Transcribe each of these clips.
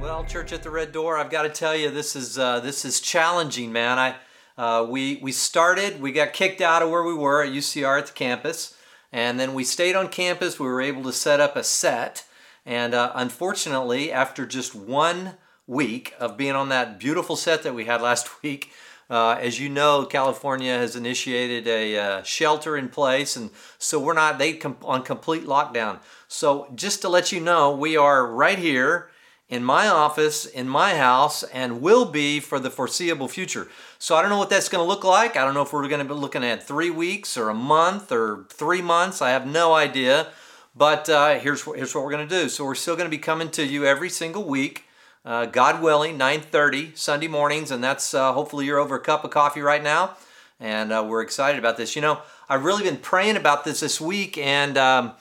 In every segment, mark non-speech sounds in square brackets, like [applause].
Well, Church at the Red Door, I've got to tell you, this is uh, this is challenging, man. I uh, we we started, we got kicked out of where we were at UCR at the campus, and then we stayed on campus. We were able to set up a set, and uh, unfortunately, after just one week of being on that beautiful set that we had [laughs] last week, uh, as you know, California has initiated a uh, shelter in place, and so we're not they com- on complete lockdown. So just to let you know, we are right here in my office, in my house, and will be for the foreseeable future. So I don't know what that's going to look like. I don't know if we're going to be looking at three weeks or a month or three months. I have no idea. But uh, here's, here's what we're going to do. So we're still going to be coming to you every single week. Uh, God willing, 9:30 Sunday mornings, and that's uh, hopefully you're over a cup of coffee right now, and uh, we're excited about this. You know, I've really been praying about this this week, and um,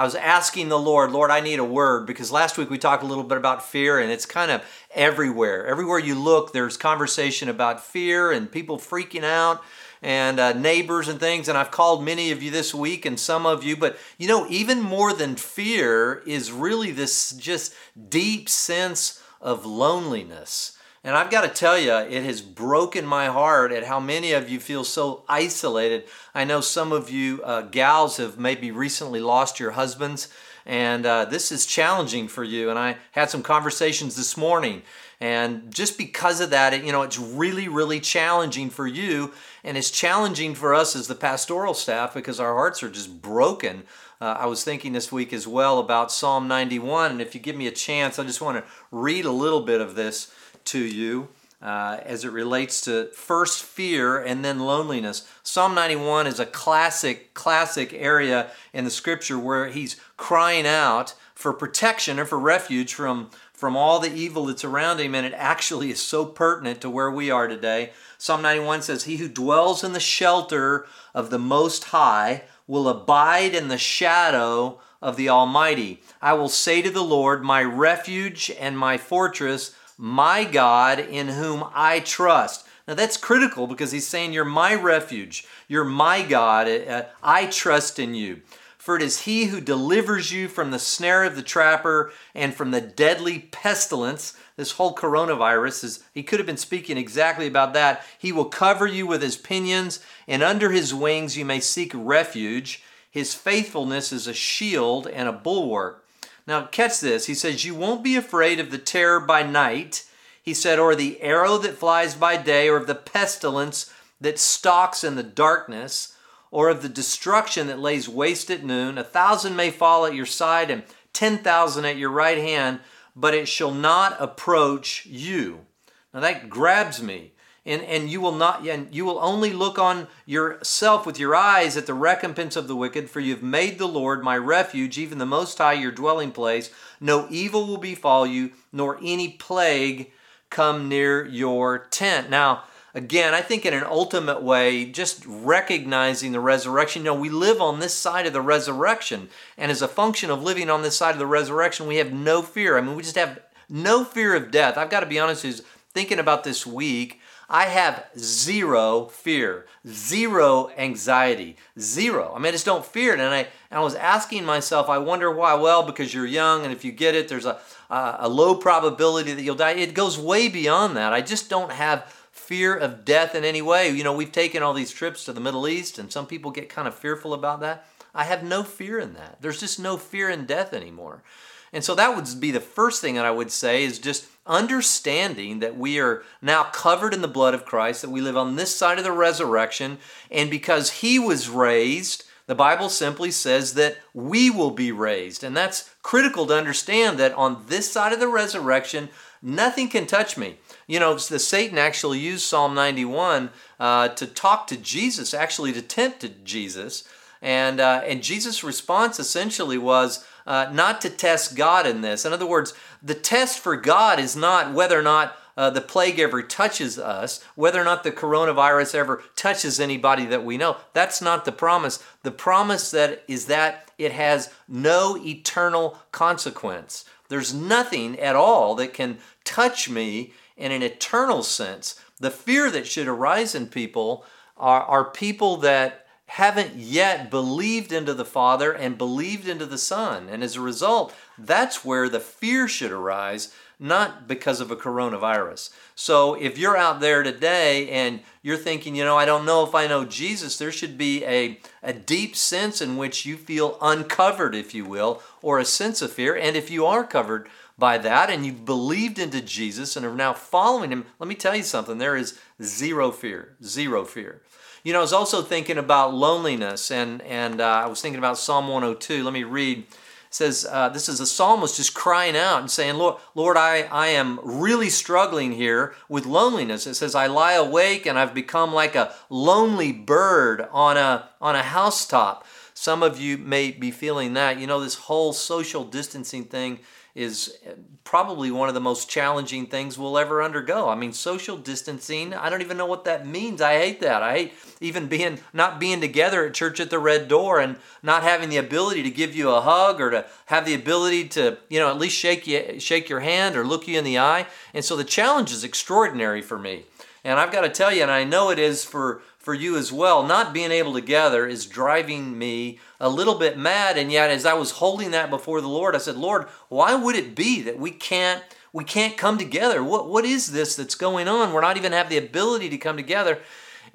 I was asking the Lord, Lord, I need a word because last week we talked a little bit about fear, and it's kind of everywhere. Everywhere you look, there's conversation about fear and people freaking out and uh, neighbors and things. And I've called many of you this week and some of you, but you know, even more than fear is really this just deep sense of loneliness. And I've got to tell you, it has broken my heart at how many of you feel so isolated. I know some of you uh, gals have maybe recently lost your husbands, and uh, this is challenging for you. And I had some conversations this morning, and just because of that, it, you know, it's really, really challenging for you, and it's challenging for us as the pastoral staff because our hearts are just broken uh, I was thinking this week as well about Psalm 91, and if you give me a chance, I just want to read a little bit of this to you uh, as it relates to first fear and then loneliness. Psalm 91 is a classic, classic area in the scripture where he's crying out for protection or for refuge from, from all the evil that's around him, and it actually is so pertinent to where we are today. Psalm 91 says, He who dwells in the shelter of the Most High will abide in the shadow of the Almighty. I will say to the Lord, my refuge and my fortress, my God in whom I trust. Now that's critical because he's saying, You're my refuge, you're my God, uh, I trust in you. For it is he who delivers you from the snare of the trapper and from the deadly pestilence. This whole coronavirus is, he could have been speaking exactly about that. He will cover you with his pinions, and under his wings you may seek refuge. His faithfulness is a shield and a bulwark. Now, catch this. He says, You won't be afraid of the terror by night. He said, or the arrow that flies by day, or of the pestilence that stalks in the darkness or of the destruction that lays waste at noon. A thousand may fall at your side and ten thousand at your right hand, but it shall not approach you. Now that grabs me. And, and you will not and you will only look on yourself with your eyes at the recompense of the wicked for you've made the lord my refuge even the most high your dwelling place no evil will befall you nor any plague come near your tent now again, I think in an ultimate way, just recognizing the resurrection. You know, we live on this side of the resurrection, and as a function of living on this side of the resurrection, we have no fear. I mean, we just have no fear of death. I've got to be honest, is thinking about this week, I have zero fear, zero anxiety, zero. I mean, I just don't fear it. And I, and I was asking myself, I wonder why. Well, because you're young, and if you get it, there's a, a, a low probability that you'll die. It goes way beyond that. I just don't have fear of death in any way. You know, we've taken all these trips to the Middle East, and some people get kind of fearful about that. I have no fear in that. There's just no fear in death anymore. And so that would be the first thing that I would say is just understanding that we are now covered in the blood of Christ, that we live on this side of the resurrection, and because He was raised, the Bible simply says that we will be raised. And that's critical to understand that on this side of the resurrection, nothing can touch me. You know, the Satan actually used Psalm 91 uh, to talk to Jesus, actually to tempt Jesus. And, uh, and Jesus' response essentially was uh, not to test God in this. In other words, the test for God is not whether or not uh, the plague ever touches us, whether or not the coronavirus ever touches anybody that we know. That's not the promise. The promise that is that it has no eternal consequence. There's nothing at all that can touch me in an eternal sense. The fear that should arise in people are, are people that haven't yet believed into the Father and believed into the Son. And as a result, that's where the fear should arise, not because of a coronavirus. So if you're out there today and you're thinking, you know, I don't know if I know Jesus, there should be a, a deep sense in which you feel uncovered, if you will, or a sense of fear. And if you are covered by that and you've believed into Jesus and are now following him, let me tell you something there is zero fear, zero fear. You know, I was also thinking about loneliness, and, and uh, I was thinking about Psalm 102. Let me read says uh, this is a psalmist just crying out and saying, Lord, Lord, I, I am really struggling here with loneliness. It says, I lie awake and I've become like a lonely bird on a on a housetop. Some of you may be feeling that. You know, this whole social distancing thing is uh, probably one of the most challenging things we'll ever undergo. I mean, social distancing, I don't even know what that means. I hate that. I hate even being not being together at church at the red door and not having the ability to give you a hug or to have the ability to, you know, at least shake you shake your hand or look you in the eye. And so the challenge is extraordinary for me. And I've got to tell you, and I know it is for for you as well. Not being able to gather is driving me a little bit mad. And yet, as I was holding that before the Lord, I said, Lord, why would it be that we can't? We can't come together. What, what is this that's going on? We're not even have the ability to come together.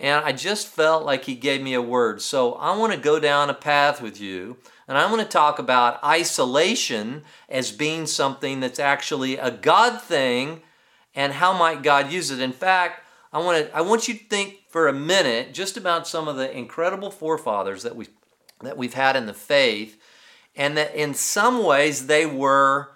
And I just felt like he gave me a word. So I want to go down a path with you and I want to talk about isolation as being something that's actually a God thing and how might God use it. In fact, I want to I want you to think for a minute just about some of the incredible forefathers that we that we've had in the faith and that in some ways they were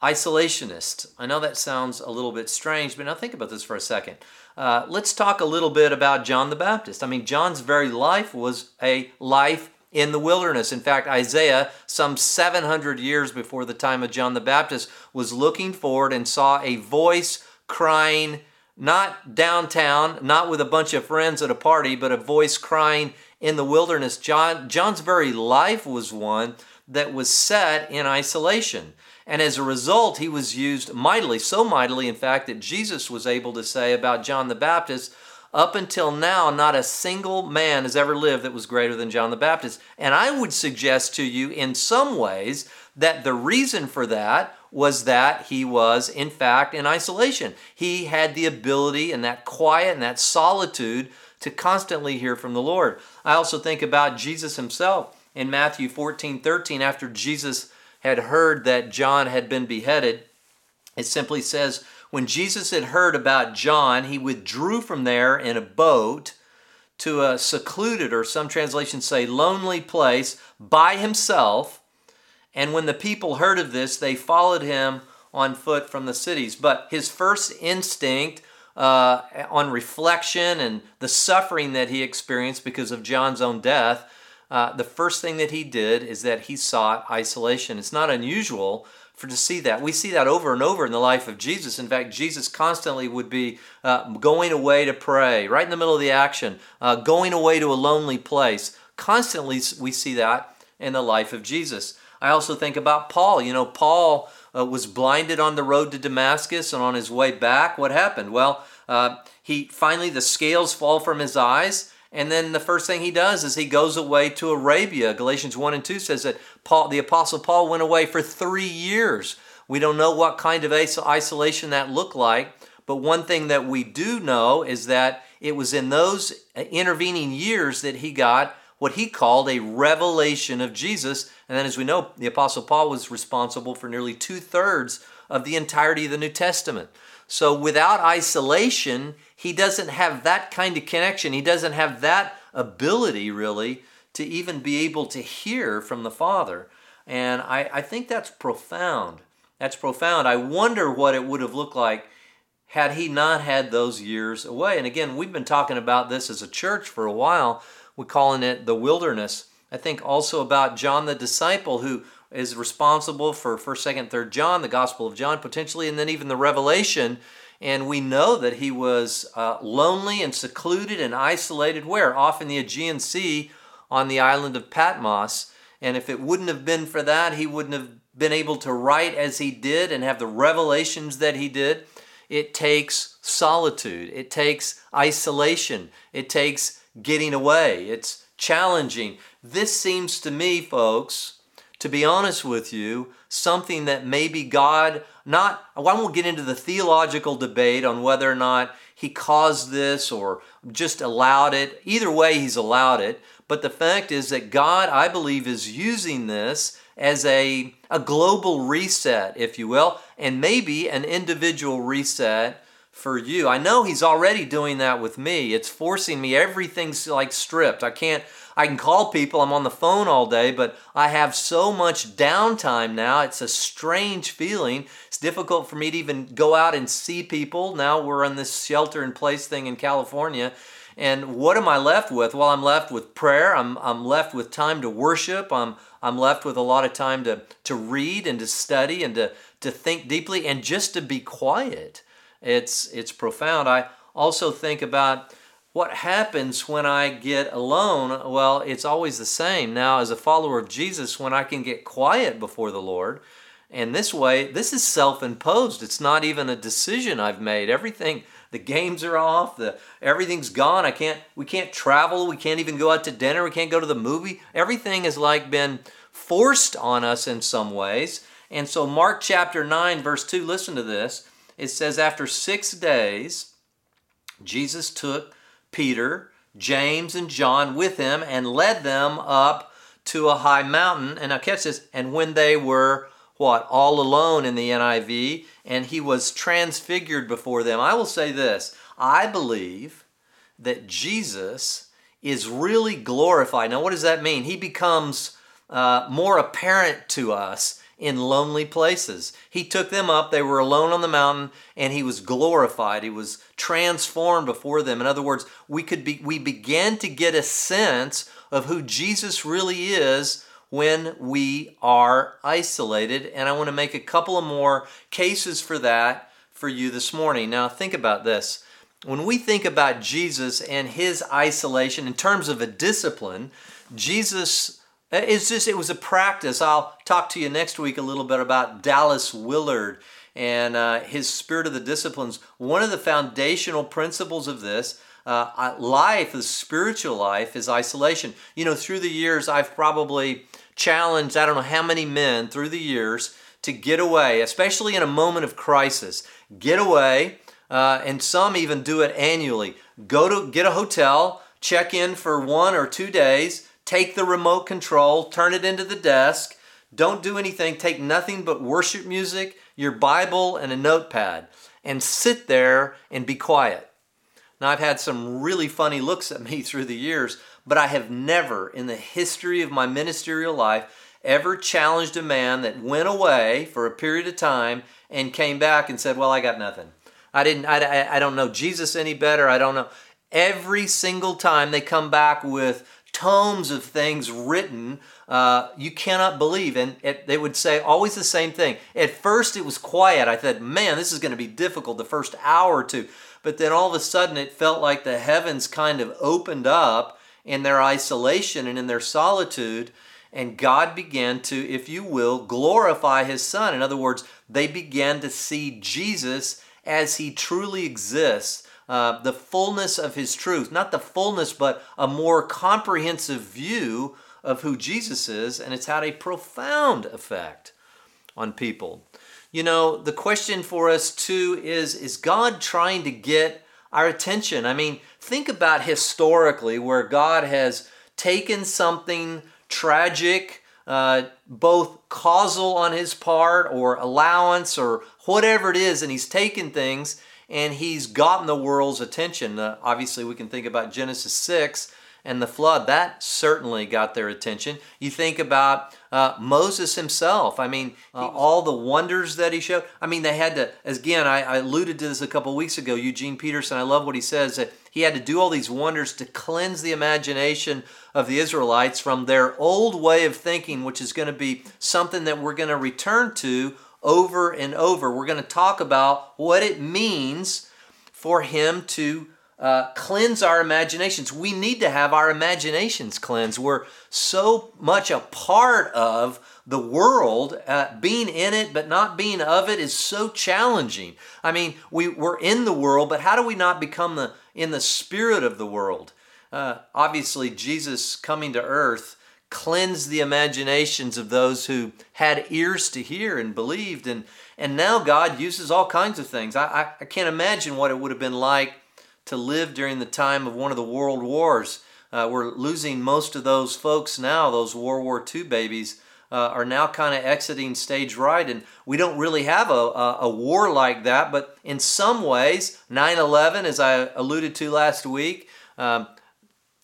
isolationists. I know that sounds a little bit strange, but now think about this for a second. Uh, let's talk a little bit about John the Baptist. I mean, John's very life was a life in the wilderness. In fact, Isaiah, some 700 years before the time of John the Baptist, was looking forward and saw a voice crying not downtown, not with a bunch of friends at a party, but a voice crying in the wilderness. John, John's very life was one that was set in isolation. And as a result, he was used mightily, so mightily, in fact, that Jesus was able to say about John the Baptist, up until now, not a single man has ever lived that was greater than John the Baptist. And I would suggest to you, in some ways, that the reason for that was that he was, in fact, in isolation. He had the ability and that quiet and that solitude to constantly hear from the Lord. I also think about Jesus himself in Matthew 14 13, after Jesus had heard that John had been beheaded. It simply says, When Jesus had heard about John, he withdrew from there in a boat to a secluded, or some translations say lonely place by himself and when the people heard of this, they followed him on foot from the cities. But his first instinct uh, on reflection and the suffering that he experienced because of John's own death, uh, the first thing that he did is that he sought isolation. It's not unusual for to see that. We see that over and over in the life of Jesus. In fact, Jesus constantly would be uh, going away to pray, right in the middle of the action, uh, going away to a lonely place. Constantly, we see that in the life of Jesus. I also think about Paul. You know, Paul uh, was blinded on the road to Damascus, and on his way back, what happened? Well, uh, he finally the scales fall from his eyes, and then the first thing he does is he goes away to Arabia. Galatians 1 and 2 says that Paul, the Apostle Paul went away for three years. We don't know what kind of isolation that looked like, but one thing that we do know is that it was in those uh, intervening years that he got what he called a revelation of Jesus. And then, as we know, the Apostle Paul was responsible for nearly two thirds of the entirety of the New Testament. So, without isolation, he doesn't have that kind of connection. He doesn't have that ability, really, to even be able to hear from the Father. And I, I think that's profound. That's profound. I wonder what it would have looked like had he not had those years away. And again, we've been talking about this as a church for a while we're calling it the wilderness. I think also about John the disciple who is responsible for 1st, 2nd, 3rd John, the Gospel of John potentially, and then even the Revelation. And we know that he was uh, lonely and secluded and isolated where? Off in the Aegean Sea on the island of Patmos. And if it wouldn't have been for that, he wouldn't have been able to write as he did and have the revelations that he did. It takes solitude, it takes isolation, it takes getting away. It's challenging. This seems to me, folks, to be honest with you, something that maybe God not I won't get into the theological debate on whether or not he caused this or just allowed it. Either way, he's allowed it. But the fact is that God, I believe, is using this as a, a global reset, if you will, and maybe an individual reset for you. I know he's already doing that with me. It's forcing me, everything's like stripped. I can't, I can call people, I'm on the phone all day, but I have so much downtime now. It's a strange feeling. It's difficult for me to even go out and see people. Now we're on this shelter in place thing in California. And what am I left with? Well, I'm left with prayer. I'm, I'm left with time to worship. I'm, I'm left with a lot of time to, to read and to study and to, to think deeply and just to be quiet. It's, it's profound. I also think about what happens when I get alone. Well, it's always the same. Now, as a follower of Jesus, when I can get quiet before the Lord, and this way, this is self imposed. It's not even a decision I've made. Everything, the games are off, the everything's gone. I can't we can't travel, we can't even go out to dinner, we can't go to the movie. Everything has like been forced on us in some ways. And so Mark chapter 9 verse 2, listen to this it says, After six days, Jesus took Peter, James, and John with him and led them up to a high mountain. And now catch this, and when they were what? All alone in the NIV, and he was transfigured before them. I will say this I believe that Jesus is really glorified. Now, what does that mean? He becomes uh, more apparent to us in lonely places. He took them up, they were alone on the mountain, and he was glorified. He was transformed before them. In other words, we could be we began to get a sense of who Jesus really is when we are isolated. And I want to make a couple of more cases for that for you this morning. Now think about this. When we think about Jesus and his isolation in terms of a discipline, Jesus it's just, it was a practice. I'll talk to you next week a little bit about Dallas Willard and uh, his spirit of the disciplines. One of the foundational principles of this uh, life, the spiritual life, is isolation. You know, through the years, I've probably challenged, I don't know how many men through the years to get away, especially in a moment of crisis. Get away, uh, and some even do it annually. Go to get a hotel, check in for one or two days, take the remote control, turn it into the desk. Don't do anything. Take nothing but worship music, your Bible, and a notepad, and sit there and be quiet. Now, I've had some really funny looks at [laughs] me through the years, but I have never in the history of my ministerial life ever challenged a man that went away for a period of time and came back and said, Well, I got nothing. I didn't, I, I don't know Jesus any better. I don't know. Every single time they come back with tomes of things written uh, you cannot believe. And it, they would say always the same thing. At first, it was quiet. I thought, man, this is going to be difficult the first hour or two. But then all of a sudden, it felt like the heavens kind of opened up in their isolation and in their solitude. And God began to, if you will, glorify His Son. In other words, they began to see Jesus as He truly exists uh, the fullness of his truth, not the fullness, but a more comprehensive view of who Jesus is, and it's had a profound effect on people. You know, the question for us too is is God trying to get our attention? I mean, think about historically where God has taken something tragic, uh, both causal on his part or allowance or whatever it is, and he's taken things and he's gotten the world's attention. Uh, obviously, we can think about Genesis 6 and the flood. That certainly got their attention. You think about uh, Moses himself. I mean, uh, all the wonders that he showed. I mean, they had to, again, I, I alluded to this a couple weeks ago. Eugene Peterson, I love what he says that he had to do all these wonders to cleanse the imagination of the Israelites from their old way of thinking, which is going to be something that we're going to return to over and over. We're going to talk about what it means for Him to uh, cleanse our imaginations. We need to have our imaginations cleansed. We're so much a part of the world. Uh, being in it but not being of it is so challenging. I mean, we, we're in the world, but how do we not become the in the spirit of the world? Uh, obviously, Jesus coming to earth cleansed the imaginations of those who had ears to hear and believed. And, and now God uses all kinds of things. I, I, I can't imagine what it would have been like to live during the time of one of the world wars. Uh, we're losing most of those folks now, those World War II babies. Uh, are now kind of exiting stage right, and we don't really have a, a, a war like that. But in some ways, 9 11, as I alluded to last week, um,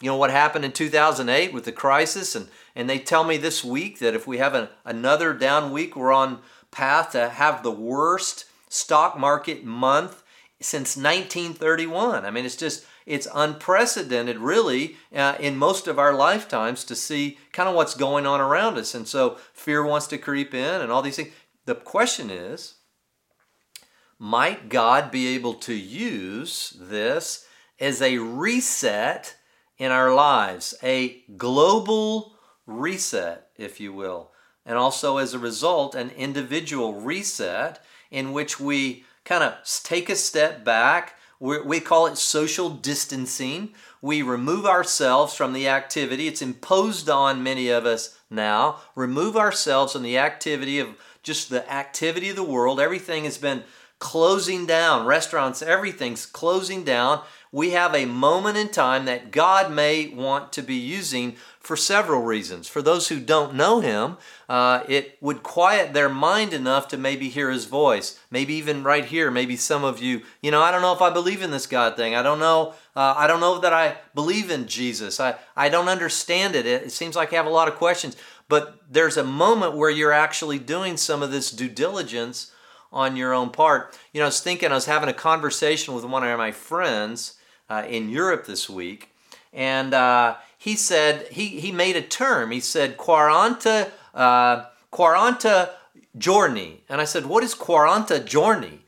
you know what happened in 2008 with the crisis, and, and they tell me this week that if we have an, another down week, we're on path to have the worst stock market month since 1931. I mean, it's just it's unprecedented, really, uh, in most of our lifetimes to see kind of what's going on around us. And so fear wants to creep in and all these things. The question is might God be able to use this as a reset in our lives, a global reset, if you will, and also as a result, an individual reset in which we kind of take a step back we call it social distancing. We remove ourselves from the activity. It's imposed on many of us now. Remove ourselves from the activity of just the activity of the world. Everything has been closing down. Restaurants, everything's closing down. We have a moment in time that God may want to be using for several reasons. For those who don't know Him, uh, it would quiet their mind enough to maybe hear His voice. Maybe even right here, maybe some of you, you know, I don't know if I believe in this God thing. I don't know. Uh, I don't know that I believe in Jesus. I, I don't understand it. it. It seems like I have a lot of questions. But there's a moment where you're actually doing some of this due diligence on your own part. You know, I was thinking, I was having a conversation with one of my friends uh, in Europe this week, and uh, he said he, he made a term. He said quaranta uh, quaranta giorni, and I said, what is quaranta giorni?